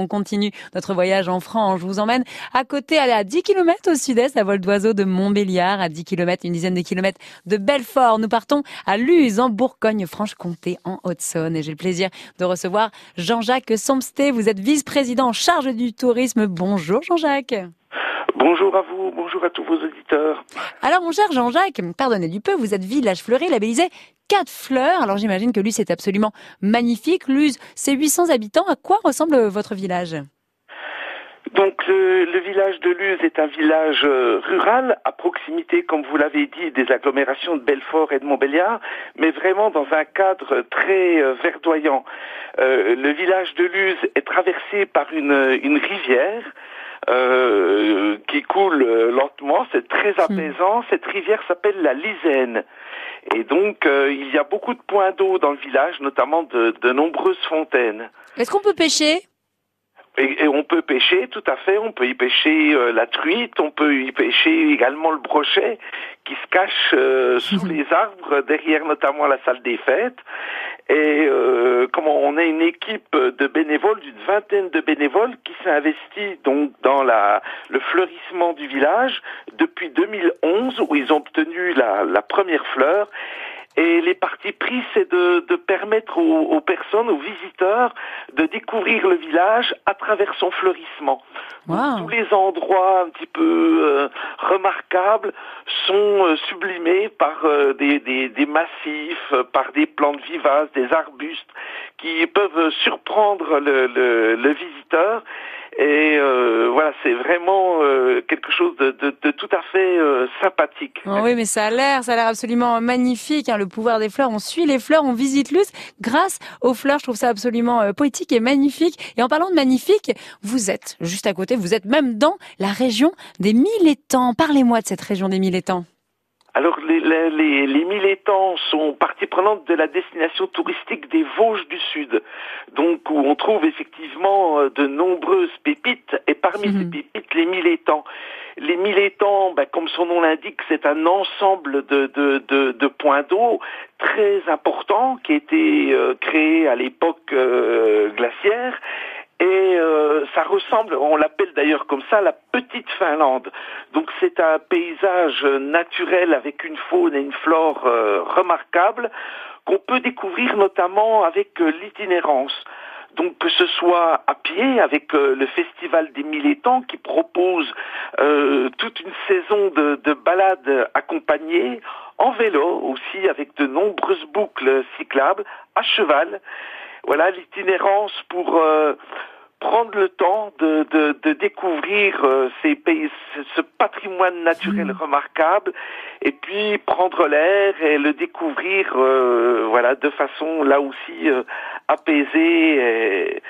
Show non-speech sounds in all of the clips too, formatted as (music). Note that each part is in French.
On continue notre voyage en France. Je vous emmène à côté, à 10 km au sud-est, à vol d'oiseau de Montbéliard, à 10 km, une dizaine de kilomètres de Belfort. Nous partons à Luz, en Bourgogne-Franche-Comté, en Haute-Saône. Et j'ai le plaisir de recevoir Jean-Jacques Somsté. Vous êtes vice-président en charge du tourisme. Bonjour Jean-Jacques. Bonjour à vous, bonjour à tous vos auditeurs. Alors mon cher Jean-Jacques, pardonnez du peu, vous êtes village fleuri labellisé 4 fleurs. Alors j'imagine que Luz est absolument magnifique. Luz, c'est 800 habitants. À quoi ressemble votre village? Donc le, village de Luz est un village euh, rural à proximité, comme vous l'avez dit, des agglomérations de Belfort et de Montbéliard, mais vraiment dans un cadre très euh, verdoyant. Euh, le village de Luz est traversé par une, une rivière euh, qui coule euh, lentement, c'est très hmm. apaisant. Cette rivière s'appelle la Lisaine. Et donc, euh, il y a beaucoup de points d'eau dans le village, notamment de, de nombreuses fontaines. Est-ce qu'on peut pêcher? Et, on peut pêcher, tout à fait. On peut y pêcher la truite, on peut y pêcher également le brochet qui se cache (laughs) sous les arbres, derrière notamment la salle des fêtes. Et euh, comment on a une équipe de bénévoles, d'une vingtaine de bénévoles, qui s'est investie donc dans la, le fleurissement du village depuis 2011, où ils ont obtenu la, la première fleur. Et les parties prises, c'est de, de, permettre aux, personnes, aux visiteurs, de découvrir le village à travers son fleurissement. tous les endroits un petit peu euh, remarquables sont euh, sublimés par euh, des, des, des, massifs, par des plantes vivaces, des arbustes qui peuvent surprendre le, le, le visiteur et euh, voilà, c'est vraiment euh, quelque chose de, de, de, tout à fait euh, sympathique. Oh oui, mais ça a l'air, ça a l'air absolument magnifique. Hein, le pouvoir des fleurs, on suit les fleurs, on visite Luce grâce aux fleurs. Je trouve ça absolument euh, poétique et magnifique. Et en parlant de magnifique, vous êtes juste à côté, vous êtes même dans la région des Mille Étangs. Parlez-moi de cette région des Mille Étangs. Alors les, les, les militants sont partie prenante de la destination touristique des Vosges du Sud, donc où on trouve effectivement euh, de nombreuses pépites, et parmi ces mhm. pépites, les militants. Les militants, ben, comme son nom l'indique, c'est un ensemble de, de, de, de points d'eau très importants qui a été euh, créé à l'époque euh, glaciaire et euh, ça ressemble, on l'appelle d'ailleurs comme ça, la petite Finlande. Donc c'est un paysage naturel avec une faune et une flore euh, remarquables qu'on peut découvrir notamment avec euh, l'itinérance. Donc que ce soit à pied avec le festival des mille étangs qui propose toute une saison de balades accompagnées, en vélo aussi avec de nombreuses boucles cyclables, à cheval voilà l'itinérance pour euh, prendre le temps de, de, de découvrir euh, ces pays, ce patrimoine naturel mmh. remarquable, et puis prendre l'air et le découvrir, euh, voilà, de façon là aussi apaisée et,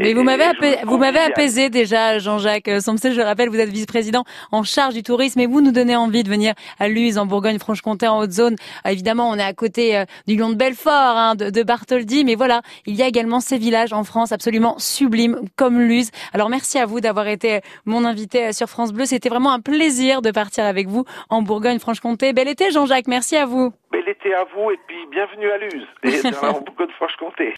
mais vous m'avez vous m'avez apaisé déjà, Jean-Jacques Sompsel. Je le rappelle, vous êtes vice-président en charge du tourisme et vous nous donnez envie de venir à Luz, en Bourgogne-Franche-Comté, en Haute-Zone. Ah, évidemment, on est à côté euh, du Lion de Belfort, hein, de, de, Bartholdi, mais voilà, il y a également ces villages en France absolument sublimes comme Luz. Alors merci à vous d'avoir été mon invité sur France Bleu. C'était vraiment un plaisir de partir avec vous en Bourgogne-Franche-Comté. Bel été, Jean-Jacques. Merci à vous. Bel été à vous et puis bienvenue à Luz et (laughs) en Bourgogne-Franche-Comté.